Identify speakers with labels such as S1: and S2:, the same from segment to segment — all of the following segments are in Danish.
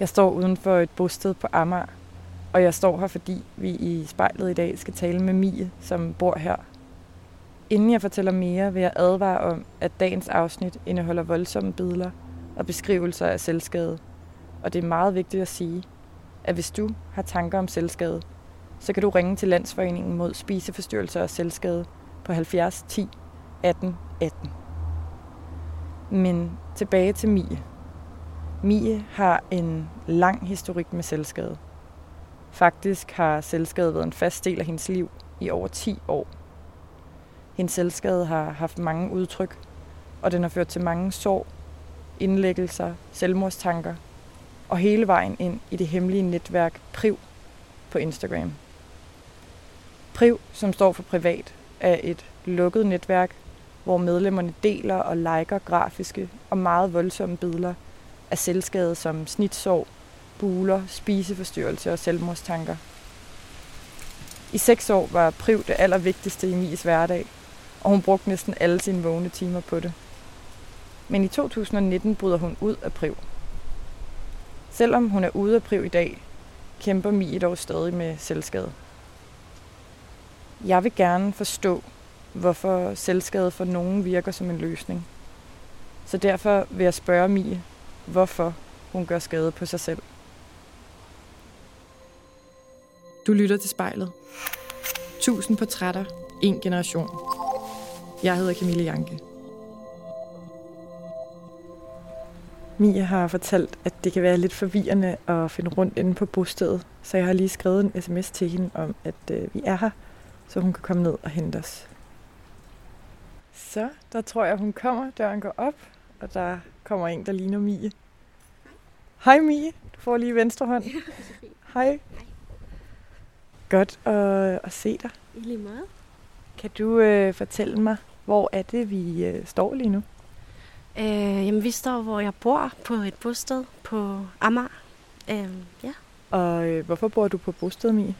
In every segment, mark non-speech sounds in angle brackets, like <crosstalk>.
S1: Jeg står uden for et bosted på Amager, og jeg står her, fordi vi i spejlet i dag skal tale med Mie, som bor her. Inden jeg fortæller mere, vil jeg advare om, at dagens afsnit indeholder voldsomme billeder og beskrivelser af selvskade. Og det er meget vigtigt at sige, at hvis du har tanker om selvskade, så kan du ringe til Landsforeningen mod spiseforstyrrelser og selvskade på 70 10 18 18. Men tilbage til Mie. Mie har en lang historik med selvskade. Faktisk har selvskade været en fast del af hendes liv i over 10 år. Hendes selvskade har haft mange udtryk, og den har ført til mange sår, indlæggelser, selvmordstanker og hele vejen ind i det hemmelige netværk Priv på Instagram. Priv, som står for privat, er et lukket netværk, hvor medlemmerne deler og liker grafiske og meget voldsomme billeder af selvskade som snitsår, buler, spiseforstyrrelse og selvmordstanker. I seks år var Priv det allervigtigste i Mies hverdag, og hun brugte næsten alle sine vågne timer på det. Men i 2019 bryder hun ud af Priv. Selvom hun er ude af Priv i dag, kæmper Mie dog stadig med selvskade. Jeg vil gerne forstå, hvorfor selvskade for nogen virker som en løsning. Så derfor vil jeg spørge Mie, hvorfor hun gør skade på sig selv. Du lytter til spejlet. Tusind portrætter, en generation. Jeg hedder Camille Janke. Mia har fortalt, at det kan være lidt forvirrende at finde rundt inde på bostedet, så jeg har lige skrevet en sms til hende om, at øh, vi er her, så hun kan komme ned og hente os. Så, der tror jeg, hun kommer. Døren går op, og der kommer en, der ligner Mie. Hej Mie, du får lige venstre hånd.
S2: Ja,
S1: Hej. Godt at, at se dig.
S2: I lige meget.
S1: Kan du øh, fortælle mig, hvor er det, vi øh, står lige nu?
S2: Øh, jamen, vi står, hvor jeg bor, på et bosted på Amager. Øh, ja.
S1: Og øh, hvorfor bor du på bosted, Mie?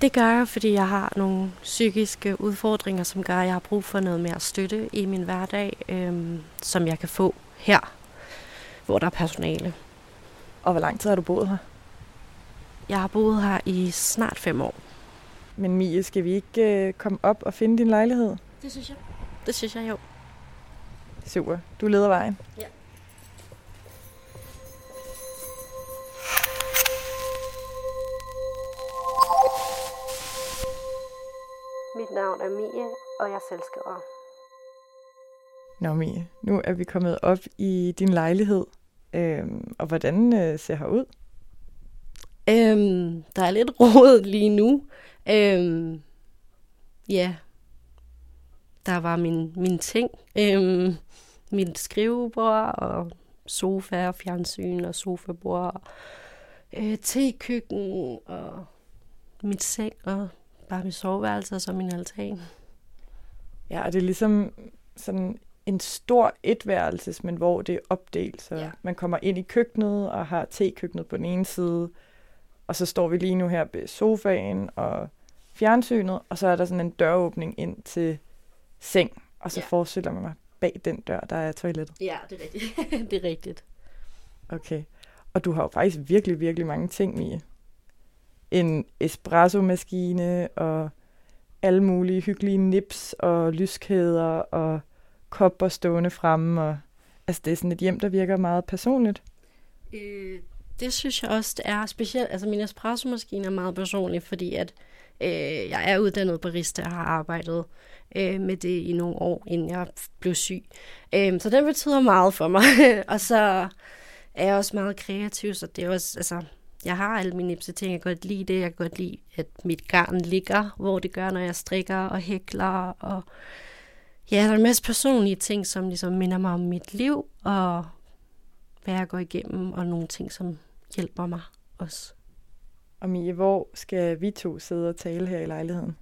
S2: Det gør jeg, fordi jeg har nogle psykiske udfordringer, som gør, at jeg har brug for noget mere støtte i min hverdag, øh, som jeg kan få her, hvor der er personale.
S1: Og hvor lang tid har du boet her?
S2: Jeg har boet her i snart fem år.
S1: Men Mie, skal vi ikke øh, komme op og finde din lejlighed?
S2: Det synes jeg. Det synes jeg jo.
S1: Super. Du leder vejen.
S2: Ja. Mit navn er Mie, og jeg er selvskriver.
S1: Nå Mie, nu er vi kommet op i din lejlighed. Øhm, og hvordan øh, ser her ud?
S2: Øhm, der er lidt <laughs> rodet lige nu. Øhm, ja, der var min, min ting. Øhm, mit skrivebord og sofa og fjernsyn og sofabord. Og, øh, tekøkken og mit seng og bare mit soveværelse og så min altan.
S1: Ja, og det er ligesom sådan en stor etværelses, men hvor det er opdelt. Så
S2: Ja.
S1: man kommer ind i køkkenet og har tekøkkenet på den ene side, og så står vi lige nu her ved sofaen og fjernsynet, og så er der sådan en døråbning ind til seng, og så
S2: Ja.
S1: forestiller man mig, bag den dør, der er toilettet.
S2: Ja, det er rigtigt. <laughs> det er rigtigt.
S1: Okay. Og du har jo faktisk virkelig, virkelig mange ting i. En espresso-maskine og alle mulige hyggelige nips og lyskæder og kopper stående fremme. Og, altså det er sådan et hjem, der virker meget personligt.
S2: Øh, det synes jeg også, det er specielt. Altså min espresso-maskine er meget personlig, fordi at øh, jeg er uddannet barista og har arbejdet øh, med det i nogle år, inden jeg blev syg. Øh, så den betyder meget for mig. <laughs> og så er jeg også meget kreativ, så det er også, altså, jeg har alle mine ting. Jeg kan godt lide det. Jeg kan godt lide, at mit garn ligger, hvor det gør, når jeg strikker og hækler. Og ja, der er en masse personlige ting, som ligesom minder mig om mit liv, og hvad jeg går igennem, og nogle ting, som hjælper mig også.
S1: Og Mie, hvor skal vi to sidde og tale her i lejligheden?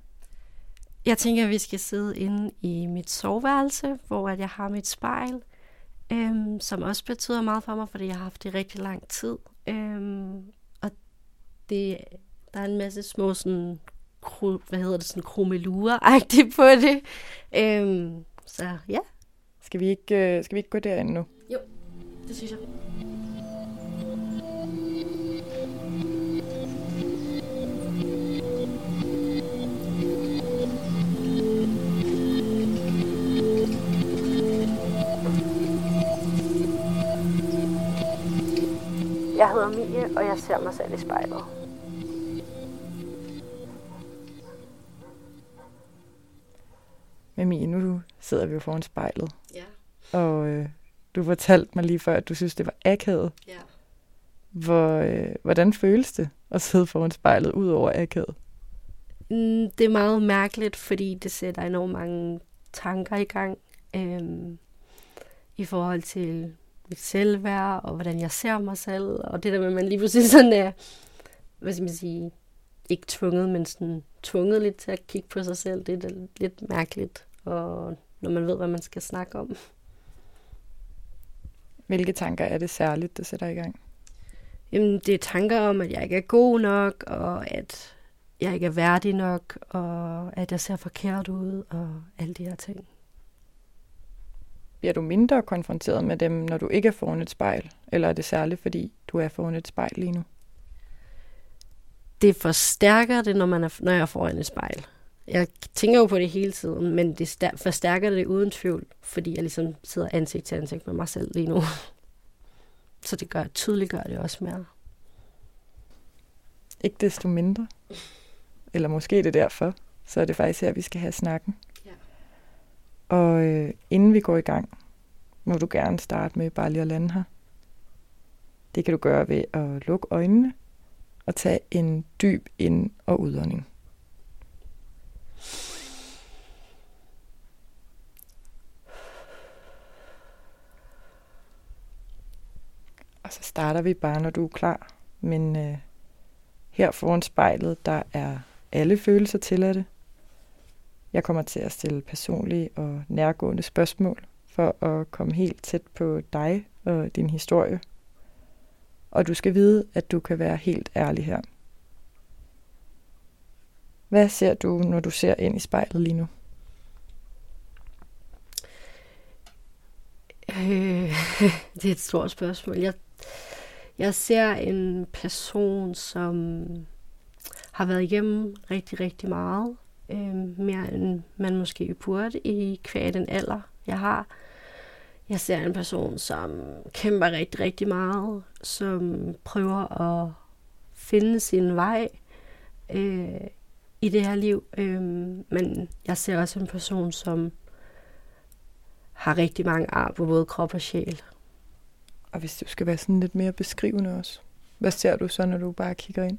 S2: Jeg tænker, at vi skal sidde inde i mit soveværelse, hvor at jeg har mit spejl, øhm, som også betyder meget for mig, fordi jeg har haft det rigtig lang tid. Øhm, det, der er en masse små sådan, kru, hvad hedder det, sådan kromeluer-agtigt på det. Øhm, så ja.
S1: Skal vi, ikke, øh, skal vi ikke gå derind nu?
S2: Jo, det synes jeg. Jeg hedder Mie, og jeg ser mig selv i spejlet.
S1: Men Mie, nu sidder vi jo foran spejlet,
S2: Ja,
S1: og øh, du fortalte mig lige før, at du synes, det var akavet.
S2: ja.
S1: Hvor, øh, hvordan føles det at sidde foran spejlet, ud over akavet?
S2: Mm, Det er meget mærkeligt, fordi det sætter enormt mange tanker i gang øhm, i forhold til mit selvværd og hvordan jeg ser mig selv. Og det der med, at man lige pludselig <laughs> sådan er, hvad skal man sige, ikke tvunget, men sådan tvunget lidt til at kigge på sig selv. Det er lidt mærkeligt, og når man ved, hvad man skal snakke om.
S1: Hvilke tanker er det særligt, der sætter i gang?
S2: Jamen, det er tanker om, at jeg ikke er god nok, og at jeg ikke er værdig nok, og at jeg ser forkert ud, og alle de her ting.
S1: Bliver du mindre konfronteret med dem, når du ikke er foran et spejl? Eller er det særligt, fordi du er foran et spejl lige nu?
S2: det forstærker det, når, man er, når jeg er foran et spejl. Jeg tænker jo på det hele tiden, men det stær- forstærker det uden tvivl, fordi jeg ligesom sidder ansigt til ansigt med mig selv lige nu. Så det gør, tydeligt gør det også mere.
S1: Ikke desto mindre. Eller måske det derfor. Så er det faktisk her, vi skal have snakken.
S2: Ja.
S1: Og øh, inden vi går i gang, må du gerne starte med bare lige at lande her. Det kan du gøre ved at lukke øjnene og tage en dyb ind- og udånding. Og så starter vi bare, når du er klar. Men øh, her foran spejlet, der er alle følelser tilladte. Jeg kommer til at stille personlige og nærgående spørgsmål for at komme helt tæt på dig og din historie. Og du skal vide, at du kan være helt ærlig her. Hvad ser du, når du ser ind i spejlet lige nu?
S2: Øh, <laughs> det er et stort spørgsmål. Jeg, jeg ser en person, som har været hjemme rigtig, rigtig meget. Øh, mere end man måske burde i kvæg den alder, jeg har. Jeg ser en person, som kæmper rigtig, rigtig meget, som prøver at finde sin vej øh, i det her liv. Øh, men jeg ser også en person, som har rigtig mange ar på både krop og sjæl.
S1: Og hvis du skal være sådan lidt mere beskrivende også. Hvad ser du så, når du bare kigger ind?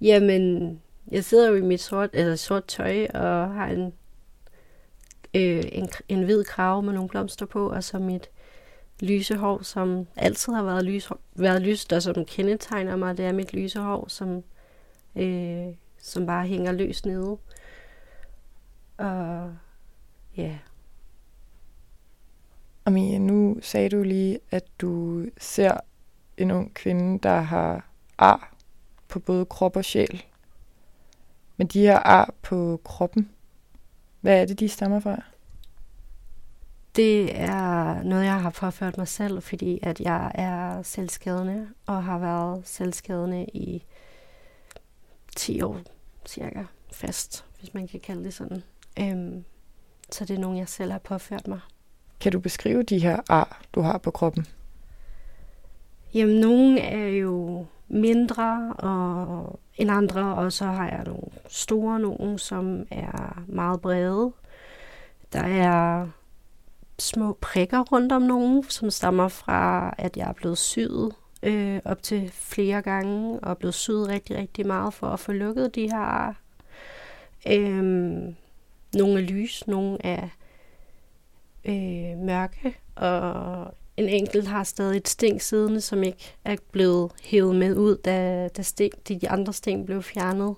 S2: Jamen, jeg sidder jo i mit sort, eller sort tøj og har en, øh, en, en hvid krave med nogle blomster på, og så mit lyse hår, som altid har været, lys, været lyst, og som kendetegner mig, det er mit lyse hår, som, øh, som bare hænger løs nede. Og ja,
S1: og Mia, nu sagde du lige, at du ser en ung kvinde, der har ar på både krop og sjæl. Men de her ar på kroppen, hvad er det, de stammer fra?
S2: Det er noget, jeg har påført mig selv, fordi at jeg er selvskadende og har været selvskadende i 10 år cirka fast, hvis man kan kalde det sådan. Øhm, så det er nogen, jeg selv har påført mig.
S1: Kan du beskrive de her ar, du har på kroppen?
S2: Jamen, nogle er jo mindre og, end andre, og så har jeg nogle store nogle, som er meget brede. Der er små prikker rundt om nogen, som stammer fra, at jeg er blevet syet øh, op til flere gange, og er blevet syet rigtig, rigtig meget for at få lukket de her ar. Øhm, nogle er lys, nogle er øh, mørke, og en enkelt har stadig et sting siddende, som ikke er blevet hævet med ud, da, da sting, de andre sting blev fjernet.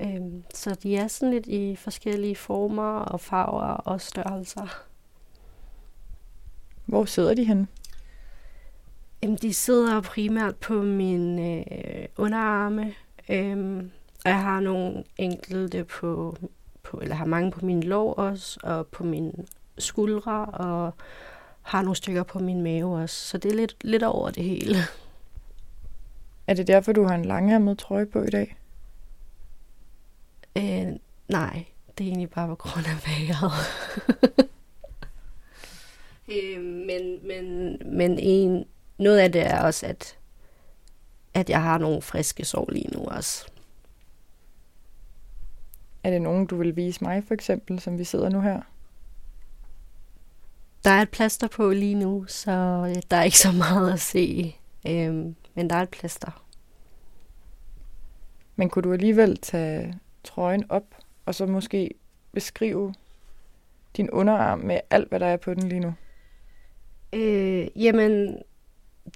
S2: Øhm, så de er sådan lidt i forskellige former og farver og størrelser.
S1: Hvor sidder de henne?
S2: Jamen, de sidder primært på min øh, underarme, øhm, og jeg har nogle enkelte på, på, eller har mange på min lår også, og på mine skuldre, og har nogle stykker på min mave også. Så det er lidt, lidt over det hele.
S1: Er det derfor, du har en langærmet trøje på i dag?
S2: Øh, nej, det er egentlig bare på grund af vejret. <laughs> Øh, men, men, men en, noget af det er også, at, at jeg har nogle friske sår lige nu også.
S1: Er det nogen, du vil vise mig, for eksempel, som vi sidder nu her?
S2: Der er et plaster på lige nu, så der er ikke så meget at se. Øhm, men der er et plaster.
S1: Men kunne du alligevel tage trøjen op, og så måske beskrive din underarm med alt, hvad der er på den lige nu?
S2: Øh, jamen,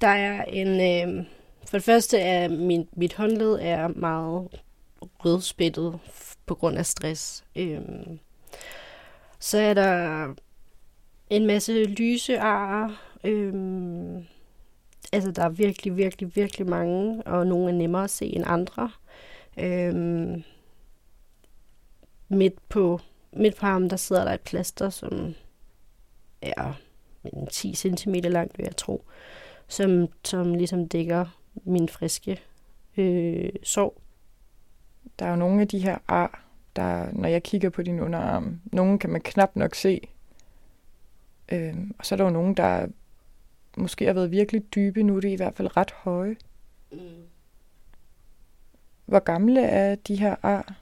S2: der er en... Øh, for det første er min, mit håndled er meget rødspættet på grund af stress. Øh, så er der en masse lysearer. Øhm, altså, der er virkelig, virkelig, virkelig mange, og nogle er nemmere at se end andre. Øhm, midt på midt på ham, der sidder der et plaster, som er 10 cm langt, vil jeg tro, som, som ligesom dækker min friske øh, sår.
S1: Der er jo nogle af de her ar, der, når jeg kigger på din underarm, nogle kan man knap nok se. Øh, og så er der jo nogle, der måske har været virkelig dybe, nu er det i hvert fald ret høje. Mm. Hvor gamle er de her ar?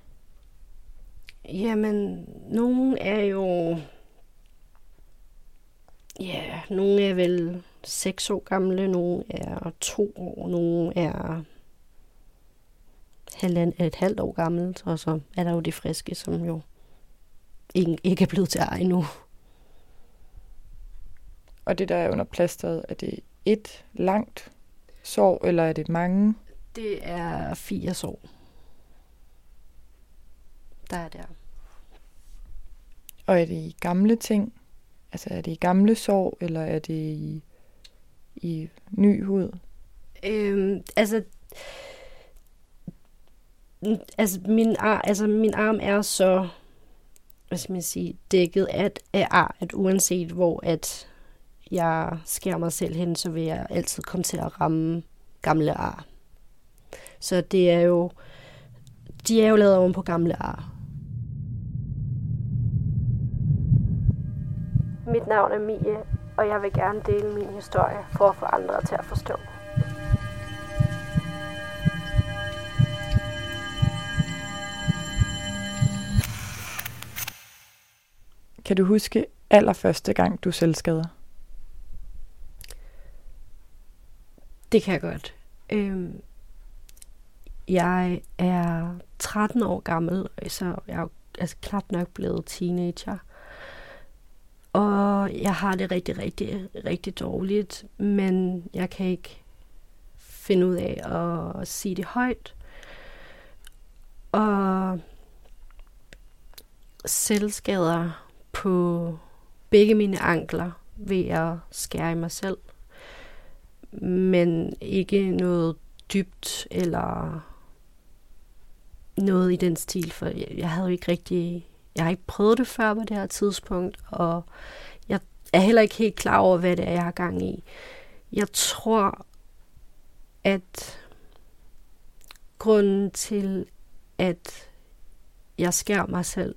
S2: Jamen, nogle er jo... Ja, nogle er vel seks år gamle, nogle er to år, nogle er halvand, et halvt år gammelt, og så er der jo de friske, som jo ikke, ikke er blevet til ej endnu.
S1: Og det, der er under plasteret, er det et langt sår, eller er det mange?
S2: Det er fire sår. Der er der.
S1: Og er det i gamle ting? Altså er det i gamle sår, eller er det i, i ny hud?
S2: Øhm, altså, altså, min ar, altså min arm er så hvad skal man sige, dækket af, af ar, at uanset hvor at jeg skærer mig selv hen, så vil jeg altid komme til at ramme gamle ar. Så det er jo, de er jo lavet oven på gamle ar. Mit navn er Mie, og jeg vil gerne dele min historie for at få andre til at forstå.
S1: Kan du huske allerførste gang, du selv
S2: Det kan jeg godt. Øhm, jeg er 13 år gammel, så jeg er altså knap nok blevet teenager. Og jeg har det rigtig, rigtig, rigtig dårligt, men jeg kan ikke finde ud af at sige det højt. Og selvskader på begge mine ankler ved at skære i mig selv. Men ikke noget dybt eller noget i den stil, for jeg, jeg havde jo ikke rigtig jeg har ikke prøvet det før på det her tidspunkt, og jeg er heller ikke helt klar over, hvad det er, jeg har gang i. Jeg tror, at grunden til, at jeg skærer mig selv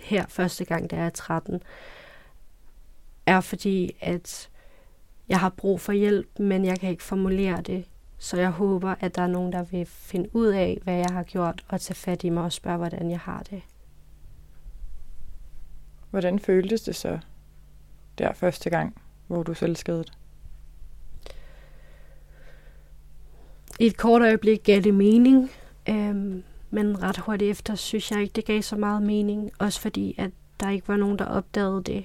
S2: her første gang, da jeg er 13, er fordi, at jeg har brug for hjælp, men jeg kan ikke formulere det. Så jeg håber, at der er nogen, der vil finde ud af, hvad jeg har gjort, og tage fat i mig og spørge, hvordan jeg har det.
S1: Hvordan føltes det så der første gang, hvor du selv skadet?
S2: I et kort øjeblik gav det mening, øhm, men ret hurtigt efter synes jeg ikke, det gav så meget mening. Også fordi, at der ikke var nogen, der opdagede det.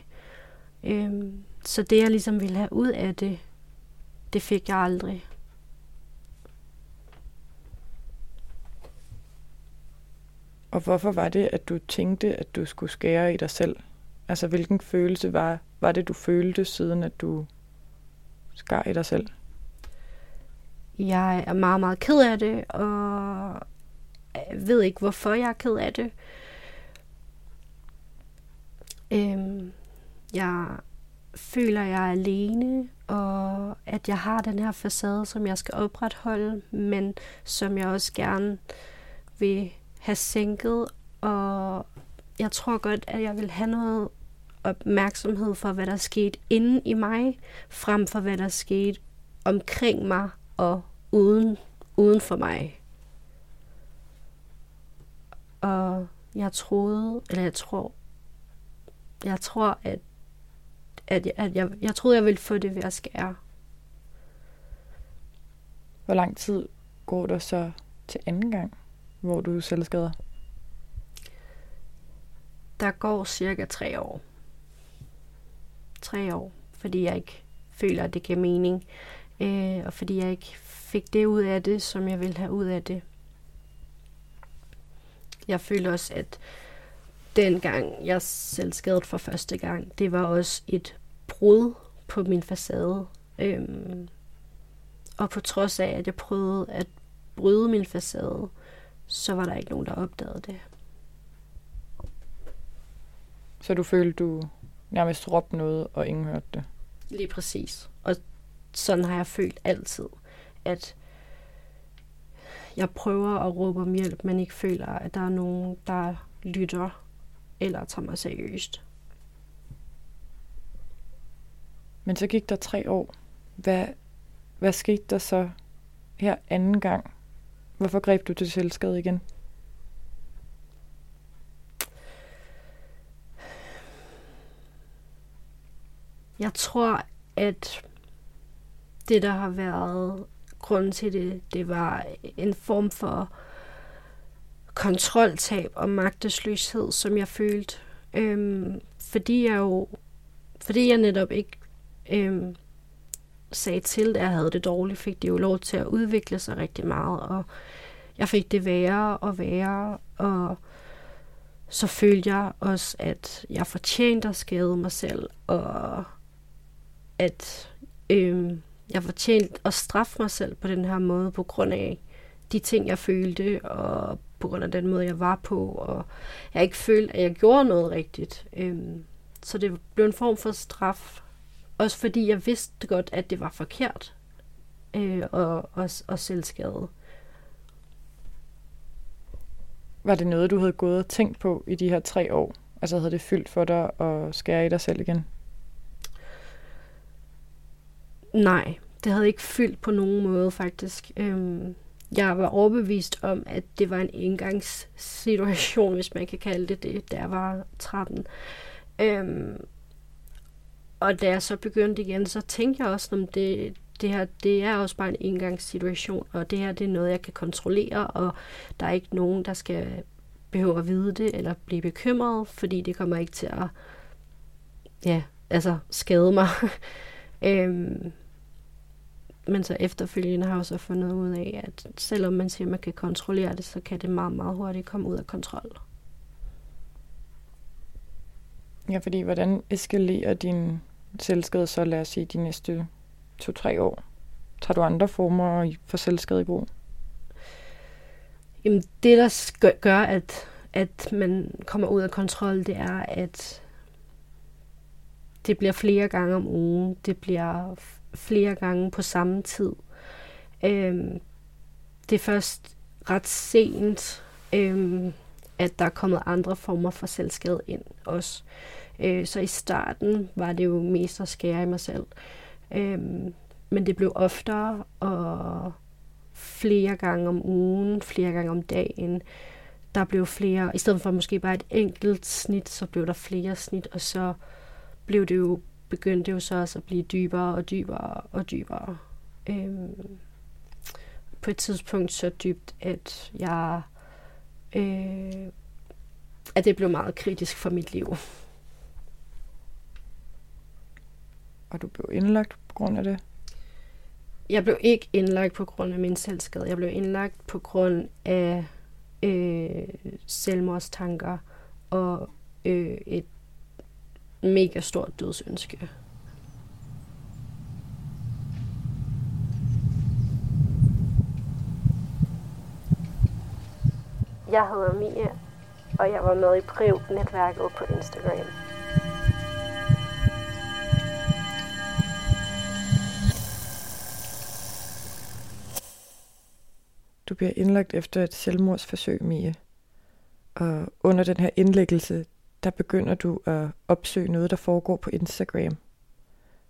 S2: Øhm, så det, jeg ligesom ville have ud af det, det fik jeg aldrig.
S1: Og hvorfor var det, at du tænkte, at du skulle skære i dig selv? Altså, hvilken følelse var, var det, du følte, siden at du skar i dig selv?
S2: Jeg er meget, meget ked af det, og jeg ved ikke, hvorfor jeg er ked af det. Øhm, jeg føler, jeg alene, og at jeg har den her facade, som jeg skal opretholde, men som jeg også gerne vil have sænket, og jeg tror godt, at jeg vil have noget opmærksomhed for, hvad der skete inde i mig, frem for hvad der skete omkring mig og uden, uden for mig. Og jeg troede, eller jeg tror, jeg tror, at, at, jeg, at jeg, jeg troede, jeg ville få det ved at skære.
S1: Hvor lang tid går der så til anden gang, hvor du selv skader?
S2: Der går cirka tre år. Tre år, fordi jeg ikke føler, at det giver mening. Øh, og fordi jeg ikke fik det ud af det, som jeg ville have ud af det. Jeg føler også, at dengang jeg selv skadet for første gang, det var også et brud på min facade. Øhm, og på trods af, at jeg prøvede at bryde min facade, så var der ikke nogen, der opdagede det.
S1: Så du følte, du nærmest råbte noget, og ingen hørte det?
S2: Lige præcis. Og sådan har jeg følt altid, at jeg prøver at råbe om hjælp, men ikke føler, at der er nogen, der lytter eller tager mig seriøst.
S1: Men så gik der tre år. Hvad, hvad skete der så her anden gang? Hvorfor greb du til selvskade igen?
S2: Jeg tror, at det, der har været grunden til det, det var en form for kontroltab og magtesløshed, som jeg følte. Øhm, fordi jeg jo, fordi jeg netop ikke øhm, sagde til, at jeg havde det dårligt, fik det jo lov til at udvikle sig rigtig meget, og jeg fik det værre og værre, og så følte jeg også, at jeg fortjente at skade mig selv, og at øhm, jeg fortjente at straffe mig selv på den her måde, på grund af de ting, jeg følte, og på grund af den måde, jeg var på, og jeg ikke følte, at jeg gjorde noget rigtigt. Øhm, så det blev en form for straf, også fordi jeg vidste godt, at det var forkert øh, og, og, og selvskade.
S1: Var det noget, du havde gået og tænkt på i de her tre år? Altså havde det fyldt for dig at skære i dig selv igen?
S2: Nej, det havde ikke fyldt på nogen måde faktisk. Øhm, jeg var overbevist om, at det var en engangssituation, hvis man kan kalde det det, da jeg var 13. Øhm, og da jeg så begyndte igen, så tænkte jeg også, om det, det her, det er også bare en engangssituation, og det her, det er noget, jeg kan kontrollere, og der er ikke nogen, der skal behøve at vide det, eller blive bekymret, fordi det kommer ikke til at, ja, altså skade mig. <laughs> øhm, men så efterfølgende har jeg så fundet ud af, at selvom man siger, at man kan kontrollere det, så kan det meget, meget hurtigt komme ud af kontrol.
S1: Ja, fordi hvordan eskalerer din selvskade så, lad os sige, de næste to-tre år? Tager du andre former for selvskade i brug?
S2: Jamen, det der gør, at, at man kommer ud af kontrol, det er, at det bliver flere gange om ugen. Det bliver flere gange på samme tid. Øhm, det er først ret sent, øhm, at der er kommet andre former for selvskade ind også. Øh, så i starten var det jo mest at skære i mig selv. Øhm, men det blev oftere og flere gange om ugen, flere gange om dagen. Der blev flere, i stedet for måske bare et enkelt snit, så blev der flere snit, og så blev det jo begyndte det jo så også at blive dybere og dybere og dybere. Øhm, på et tidspunkt så dybt, at jeg øh, at det blev meget kritisk for mit liv.
S1: Og du blev indlagt på grund af det?
S2: Jeg blev ikke indlagt på grund af min selvskade. Jeg blev indlagt på grund af øh, selvmordstanker og øh, et mega stort dødsønske. Jeg hedder Mia, og jeg var med i Priv-netværket på Instagram.
S1: Du bliver indlagt efter et selvmordsforsøg, Mia. Og under den her indlæggelse, der begynder du at opsøge noget, der foregår på Instagram.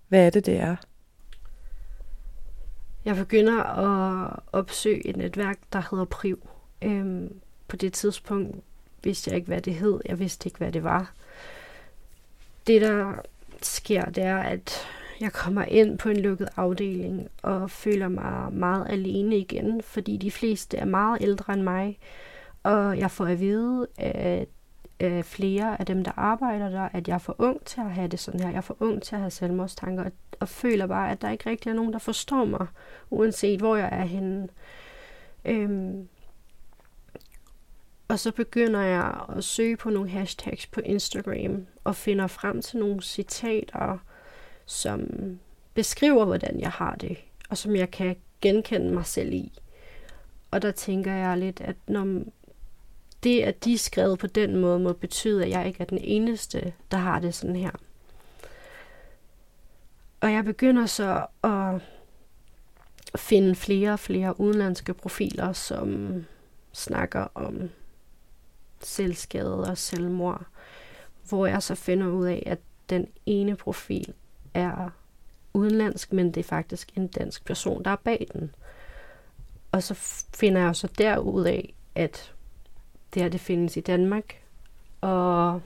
S1: Hvad er det, det er?
S2: Jeg begynder at opsøge et netværk, der hedder Priv. Øhm, på det tidspunkt vidste jeg ikke, hvad det hed. Jeg vidste ikke, hvad det var. Det, der sker, det er, at jeg kommer ind på en lukket afdeling og føler mig meget alene igen, fordi de fleste er meget ældre end mig. Og jeg får at vide, at øh, flere af dem, der arbejder der, at jeg er for ung til at have det sådan her. Jeg er for ung til at have selvmordstanker, og, og føler bare, at der ikke rigtig er nogen, der forstår mig, uanset hvor jeg er henne. Øhm, og så begynder jeg at søge på nogle hashtags på Instagram, og finder frem til nogle citater, som beskriver, hvordan jeg har det, og som jeg kan genkende mig selv i. Og der tænker jeg lidt, at når det, at de er skrevet på den måde, må betyde, at jeg ikke er den eneste, der har det sådan her. Og jeg begynder så at finde flere og flere udenlandske profiler, som snakker om selvskade og selvmord, hvor jeg så finder ud af, at den ene profil er udenlandsk, men det er faktisk en dansk person, der er bag den. Og så finder jeg så derud af, at det her det findes i Danmark. Og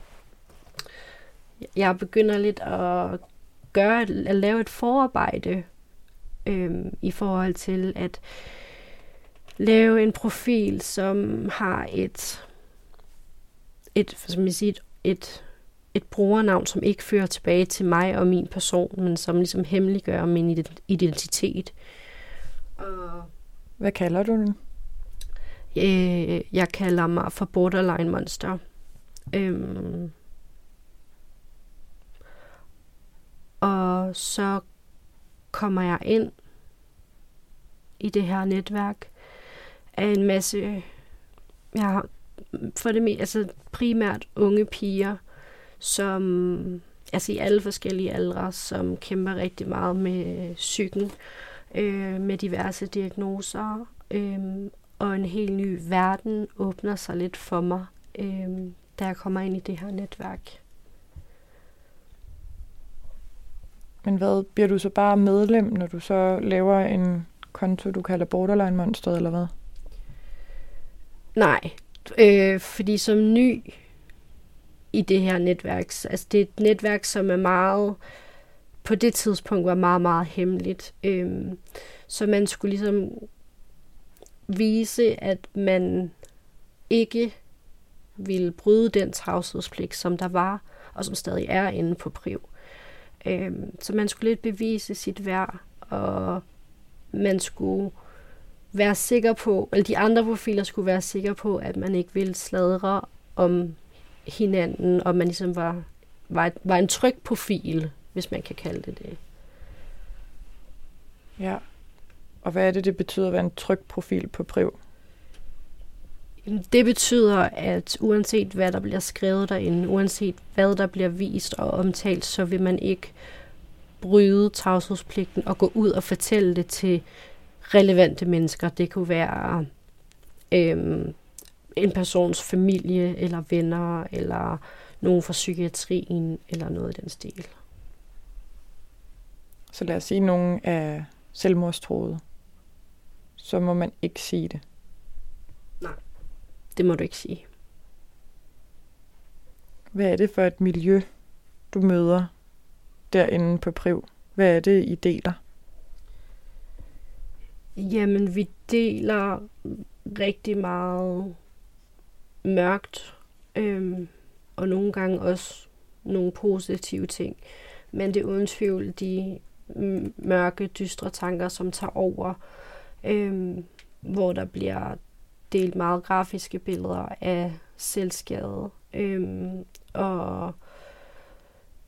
S2: jeg begynder lidt at gøre, at lave et forarbejde øhm, i forhold til at lave en profil, som har et, et, som jeg siger, et, et, et brugernavn, som ikke fører tilbage til mig og min person, men som ligesom hemmeliggør min identitet.
S1: Og Hvad kalder du den?
S2: Øh, jeg kalder mig for borderline monster. Øhm, og så kommer jeg ind i det her netværk af en masse, jeg har for det altså primært unge piger, som altså i alle forskellige aldre, som kæmper rigtig meget med psyken, øh, med diverse diagnoser, øh, og en helt ny verden åbner sig lidt for mig, øh, da jeg kommer ind i det her netværk.
S1: Men hvad, bliver du så bare medlem, når du så laver en konto, du kalder Borderline Monster, eller hvad?
S2: Nej, øh, fordi som ny i det her netværk, altså det er et netværk, som er meget, på det tidspunkt var meget, meget hemmeligt. Øh, så man skulle ligesom vise, at man ikke ville bryde den tavshedspligt, som der var, og som stadig er inde på Priv. Øhm, så man skulle lidt bevise sit værd, og man skulle være sikker på, eller de andre profiler skulle være sikre på, at man ikke ville sladre om hinanden, og man ligesom var, var, var en tryg profil, hvis man kan kalde det det.
S1: Ja. Og hvad er det, det betyder at være en tryg profil på Priv?
S2: Det betyder, at uanset hvad der bliver skrevet derinde, uanset hvad der bliver vist og omtalt, så vil man ikke bryde tavshedspligten og gå ud og fortælle det til relevante mennesker. Det kunne være øhm, en persons familie eller venner eller nogen fra psykiatrien eller noget i den stil.
S1: Så lad os sige, at nogen er selvmordstroede så må man ikke sige det.
S2: Nej, det må du ikke sige.
S1: Hvad er det for et miljø, du møder derinde på Priv? Hvad er det, I deler?
S2: Jamen, vi deler rigtig meget mørkt, øhm, og nogle gange også nogle positive ting. Men det er uden tvivl de mørke, dystre tanker, som tager over, øhm, hvor der bliver delt meget grafiske billeder af selvskade øhm, og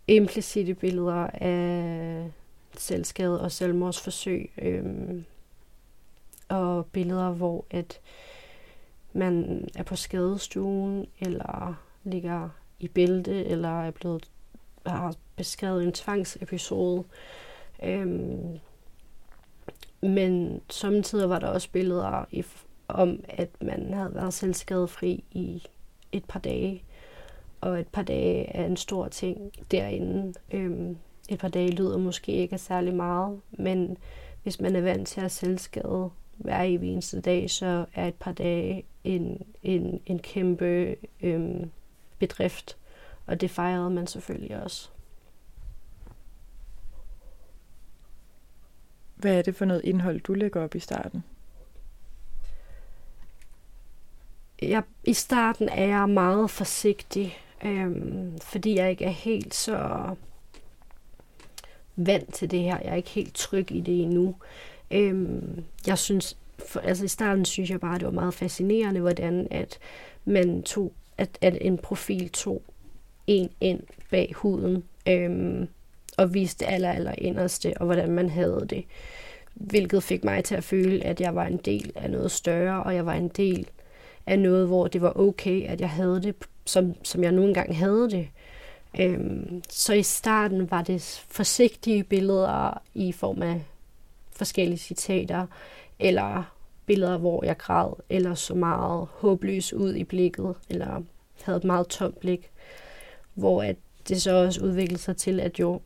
S2: implicite billeder af selvskade og selvmordsforsøg øhm, og billeder, hvor at man er på skadestuen eller ligger i bælte eller er blevet har beskrevet en tvangsepisode. Øhm, men samtidig var der også billeder om, at man havde været selvskadefri i et par dage. og et par dage er en stor ting derinde. Øhm, et par dage lyder måske ikke særlig meget, men hvis man er vant til at selvskade hver evig eneste dag, så er et par dage en, en, en kæmpe øhm, bedrift. Og det fejrede man selvfølgelig også.
S1: Hvad er det for noget indhold, du lægger op i starten?
S2: Jeg, I starten er jeg meget forsigtig, øhm, fordi jeg ikke er helt så vant til det her. Jeg er ikke helt tryg i det endnu. Øhm, jeg synes, for, altså i starten synes jeg bare, det var meget fascinerende, hvordan at man tog, at, at en profil tog en ind bag huden, øhm, og viste aller, aller inderste, og hvordan man havde det. Hvilket fik mig til at føle, at jeg var en del af noget større, og jeg var en del af noget, hvor det var okay, at jeg havde det, som, som jeg nu engang havde det. Øhm, så i starten var det forsigtige billeder i form af forskellige citater, eller billeder, hvor jeg græd, eller så meget håbløs ud i blikket, eller havde et meget tomt blik. Hvor at det så også udviklede sig til, at jo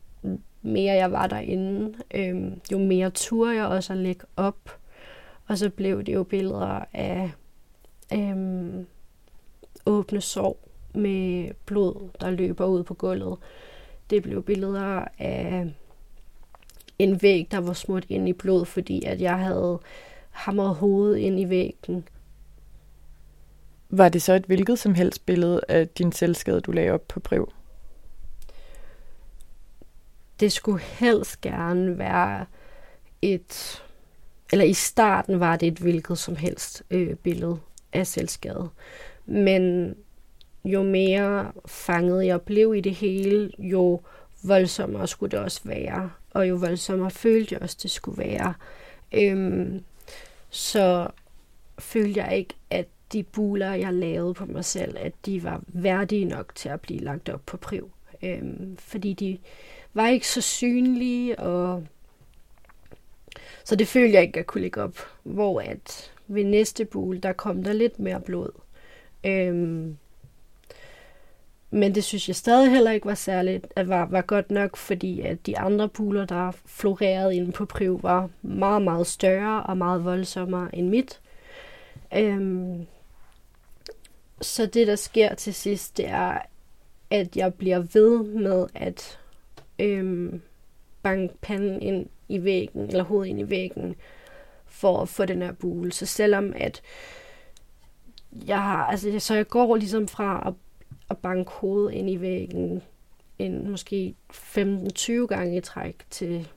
S2: mere jeg var derinde, øh, jo mere turde jeg også at lægge op. Og så blev det jo billeder af øh, åbne sår med blod, der løber ud på gulvet. Det blev billeder af en væg, der var smurt ind i blod, fordi at jeg havde hamret hovedet ind i væggen.
S1: Var det så et hvilket som helst billede af din selvskade, du lagde op på brev?
S2: Det skulle helst gerne være et... Eller i starten var det et hvilket som helst øh, billede af selvskade. Men jo mere fanget jeg blev i det hele, jo voldsommere skulle det også være, og jo voldsommere følte jeg også, det skulle være. Øhm, så følte jeg ikke, at de buler, jeg lavede på mig selv, at de var værdige nok til at blive lagt op på priv. Øhm, fordi de var ikke så synlige, og så det følte jeg ikke, at jeg kunne lægge op. Hvor at ved næste bul, der kom der lidt mere blod. Øhm, men det synes jeg stadig heller ikke var særligt, at var, var godt nok, fordi at de andre buler, der florerede inde på Priv, var meget, meget større og meget voldsommere end mit. Øhm, så det, der sker til sidst, det er, at jeg bliver ved med at øhm, banke panden ind i væggen, eller hovedet ind i væggen, for at få den her bule. Så selvom at jeg har, altså, så jeg går ligesom fra at at banke hovedet ind i væggen en måske 15-20 gange i træk til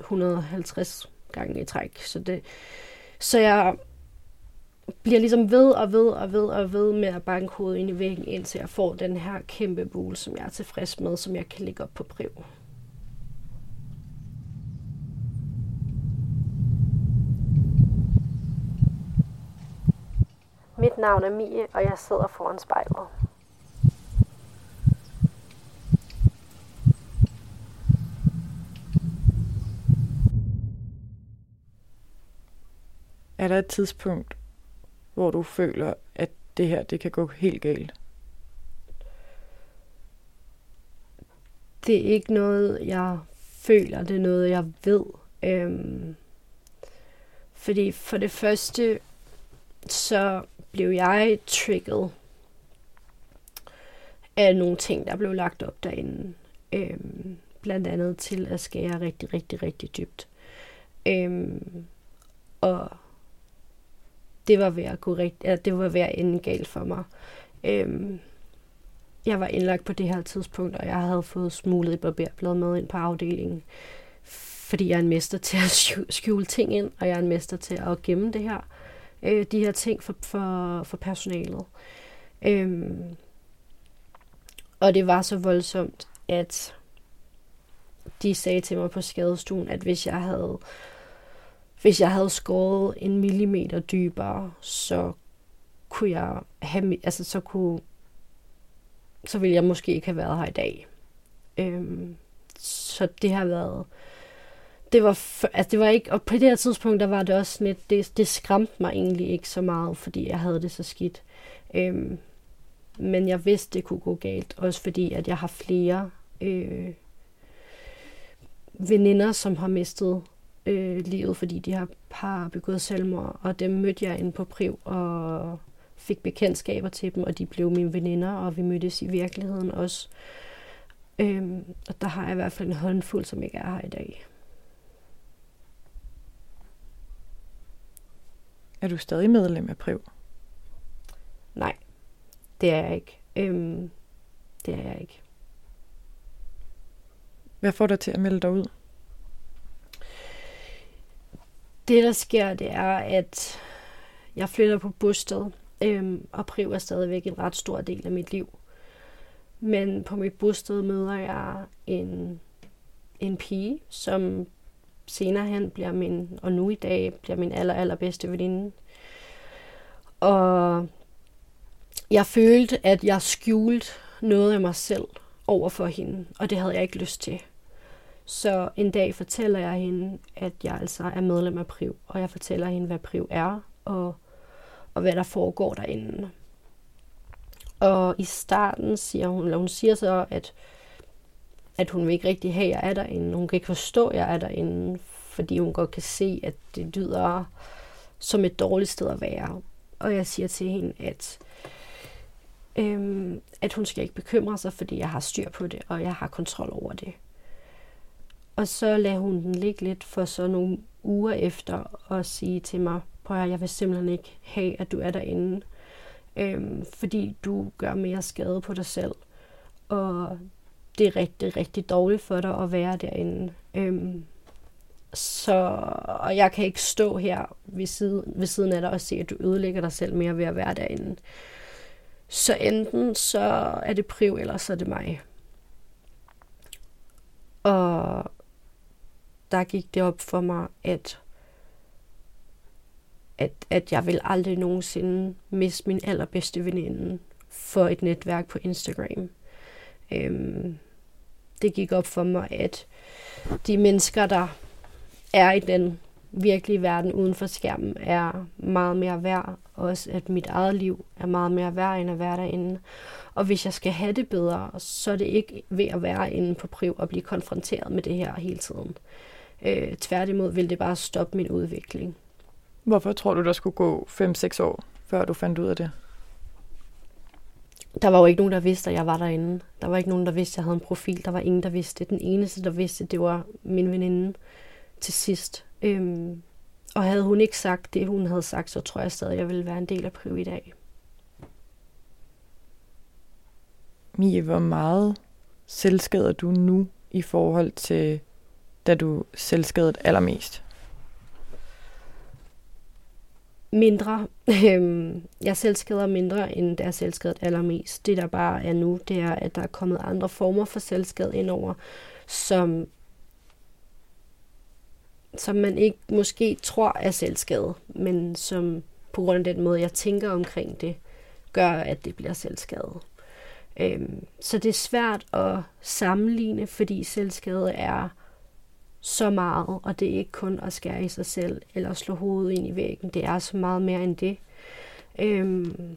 S2: 150 gange i træk. Så, det, så jeg bliver ligesom ved og ved og ved og ved med at banke hovedet ind i væggen, indtil jeg får den her kæmpe bule, som jeg er tilfreds med, som jeg kan lægge op på brev. Mit navn er Mie, og jeg sidder foran spejlet.
S1: Er der et tidspunkt, hvor du føler, at det her det kan gå helt galt?
S2: Det er ikke noget, jeg føler. Det er noget, jeg ved. Øhm, fordi for det første, så blev jeg trigget af nogle ting, der blev lagt op derinde. Øhm, blandt andet til at skære rigtig, rigtig, rigtig dybt. Øhm, og det var ved at gå rigt, ja, det var ved at ende galt for mig. Øhm, jeg var indlagt på det her tidspunkt, og jeg havde fået smuglet et barberblad med ind på afdelingen, fordi jeg er en mester til at skjule ting ind, og jeg er en mester til at gemme det her øh, de her ting for, for, for personalet. Øhm, og det var så voldsomt, at de sagde til mig på skadestuen, at hvis jeg havde hvis jeg havde skåret en millimeter dybere, så kunne jeg have, altså så kunne, så ville jeg måske ikke have været her i dag. Øhm, så det har været, det var, altså det var ikke, og på det her tidspunkt, der var det også lidt, det, det skræmte mig egentlig ikke så meget, fordi jeg havde det så skidt. Øhm, men jeg vidste, det kunne gå galt, også fordi, at jeg har flere øh, veninder, som har mistet øh, livet, fordi de har, har begået selvmord, og dem mødte jeg inde på Priv og fik bekendtskaber til dem, og de blev mine veninder, og vi mødtes i virkeligheden også. Øhm, og der har jeg i hvert fald en håndfuld, som ikke er her i dag.
S1: Er du stadig medlem af Priv?
S2: Nej, det er jeg ikke. Øhm, det er jeg ikke.
S1: Hvad får dig til at melde dig ud?
S2: Det, der sker, det er, at jeg flytter på bosted, øhm, og Priv er stadigvæk en ret stor del af mit liv. Men på mit bosted møder jeg en, en pige, som senere hen bliver min, og nu i dag bliver min aller, allerbedste veninde. Og jeg følte, at jeg skjulte noget af mig selv over for hende, og det havde jeg ikke lyst til. Så en dag fortæller jeg hende, at jeg altså er medlem af Priv, og jeg fortæller hende, hvad Priv er, og, og hvad der foregår derinde. Og i starten siger hun, eller hun siger så, at, at hun vil ikke rigtig have, at jeg er derinde. Hun kan ikke forstå, at jeg er derinde, fordi hun godt kan se, at det lyder som et dårligt sted at være. Og jeg siger til hende, at, øhm, at hun skal ikke bekymre sig, fordi jeg har styr på det, og jeg har kontrol over det. Og så lagde hun den ligge lidt for så nogle uger efter og sige til mig, prøv at jeg vil simpelthen ikke have, at du er derinde øhm, fordi du gør mere skade på dig selv. Og det er rigtig, rigtig dårligt for dig at være derinde. Øhm, så, og jeg kan ikke stå her ved siden, ved siden af dig og se, at du ødelægger dig selv mere ved at være derinde. Så enten så er det priv, eller så er det mig. Og der gik det op for mig, at at, at jeg vil aldrig nogensinde miste min allerbedste veninde for et netværk på Instagram. Øhm, det gik op for mig, at de mennesker, der er i den virkelige verden uden for skærmen, er meget mere værd. Også at mit eget liv er meget mere værd, end at være derinde. Og hvis jeg skal have det bedre, så er det ikke ved at være inde på priv og blive konfronteret med det her hele tiden. Øh, tværtimod vil det bare stoppe min udvikling.
S1: Hvorfor tror du, der skulle gå 5-6 år, før du fandt ud af det?
S2: Der var jo ikke nogen, der vidste, at jeg var derinde. Der var ikke nogen, der vidste, at jeg havde en profil. Der var ingen, der vidste det. Den eneste, der vidste, det var min veninde til sidst. Øhm, og havde hun ikke sagt det, hun havde sagt, så tror jeg stadig, at jeg ville være en del af Priv i dag.
S1: Mie, hvor meget selvskader du nu i forhold til, da du selvskadede allermest?
S2: mindre. <laughs> Øhm, jeg selvskader mindre, end der jeg selvskadede allermest. Det, der bare er nu, det er, at der er kommet andre former for selvskade indover, som, som man ikke måske tror er selvskade, men som på grund af den måde, jeg tænker omkring det, gør, at det bliver selvskade. Øhm, så det er svært at sammenligne, fordi selvskade er så meget, og det er ikke kun at skære i sig selv eller slå hovedet ind i væggen. Det er så meget mere end det. Øhm,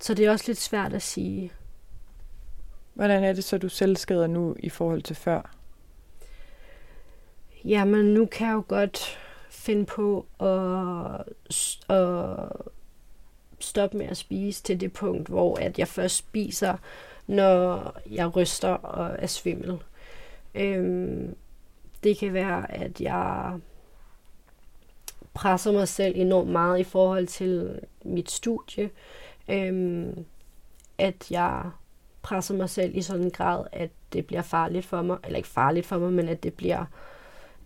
S2: så det er også lidt svært at sige.
S1: Hvordan er det så, du selv skader nu i forhold til før?
S2: Jamen, nu kan jeg jo godt finde på at, at stoppe med at spise til det punkt, hvor at jeg først spiser, når jeg ryster og er svimmel. Øhm, det kan være, at jeg presser mig selv enormt meget i forhold til mit studie. Øhm, at jeg presser mig selv i sådan en grad, at det bliver farligt for mig. Eller ikke farligt for mig, men at det bliver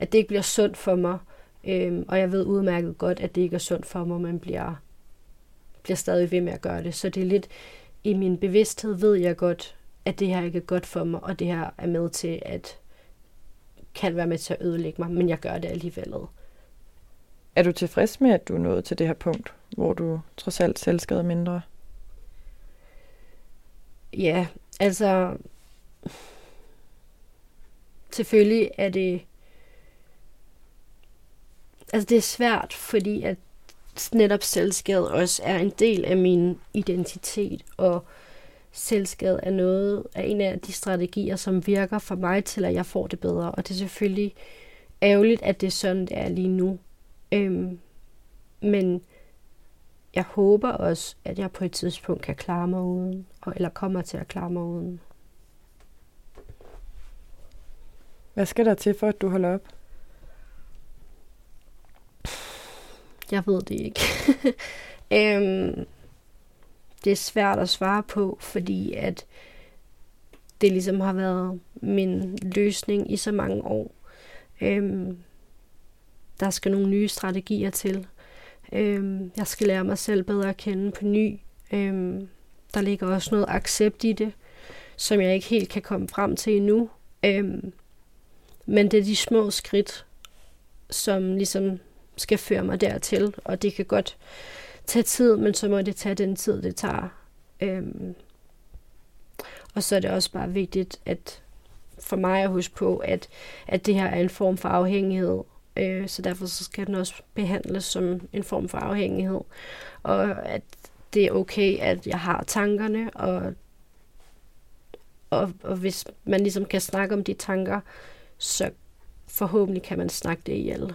S2: at det ikke bliver sundt for mig. Øhm, og jeg ved udmærket godt, at det ikke er sundt for mig, men bliver, bliver stadig ved med at gøre det. Så det er lidt i min bevidsthed ved jeg godt, at det her ikke er godt for mig, og det her er med til at kan være med til at ødelægge mig, men jeg gør det alligevel.
S1: Er du tilfreds med, at du er nået til det her punkt, hvor du trods alt selv skader mindre?
S2: Ja, altså... Selvfølgelig er det... Altså, det er svært, fordi at netop selvskade også er en del af min identitet, og selvskade er noget af en af de strategier, som virker for mig til, at jeg får det bedre. Og det er selvfølgelig ærgerligt, at det er sådan, det er lige nu. Øhm, men jeg håber også, at jeg på et tidspunkt kan klare mig uden, og, eller kommer til at klare mig uden.
S1: Hvad skal der til for, at du holder op?
S2: Jeg ved det ikke. <laughs> øhm, det er svært at svare på, fordi at det ligesom har været min løsning i så mange år. Øhm, der skal nogle nye strategier til. Øhm, jeg skal lære mig selv bedre at kende på ny. Øhm, der ligger også noget accept i det, som jeg ikke helt kan komme frem til endnu. Øhm, men det er de små skridt, som ligesom skal føre mig dertil, og det kan godt tage tid, men så må det tage den tid, det tager. Øhm, og så er det også bare vigtigt at for mig at huske på, at, at det her er en form for afhængighed, øh, så derfor så skal den også behandles som en form for afhængighed, og at det er okay, at jeg har tankerne, og, og, og hvis man ligesom kan snakke om de tanker, så forhåbentlig kan man snakke det ihjel.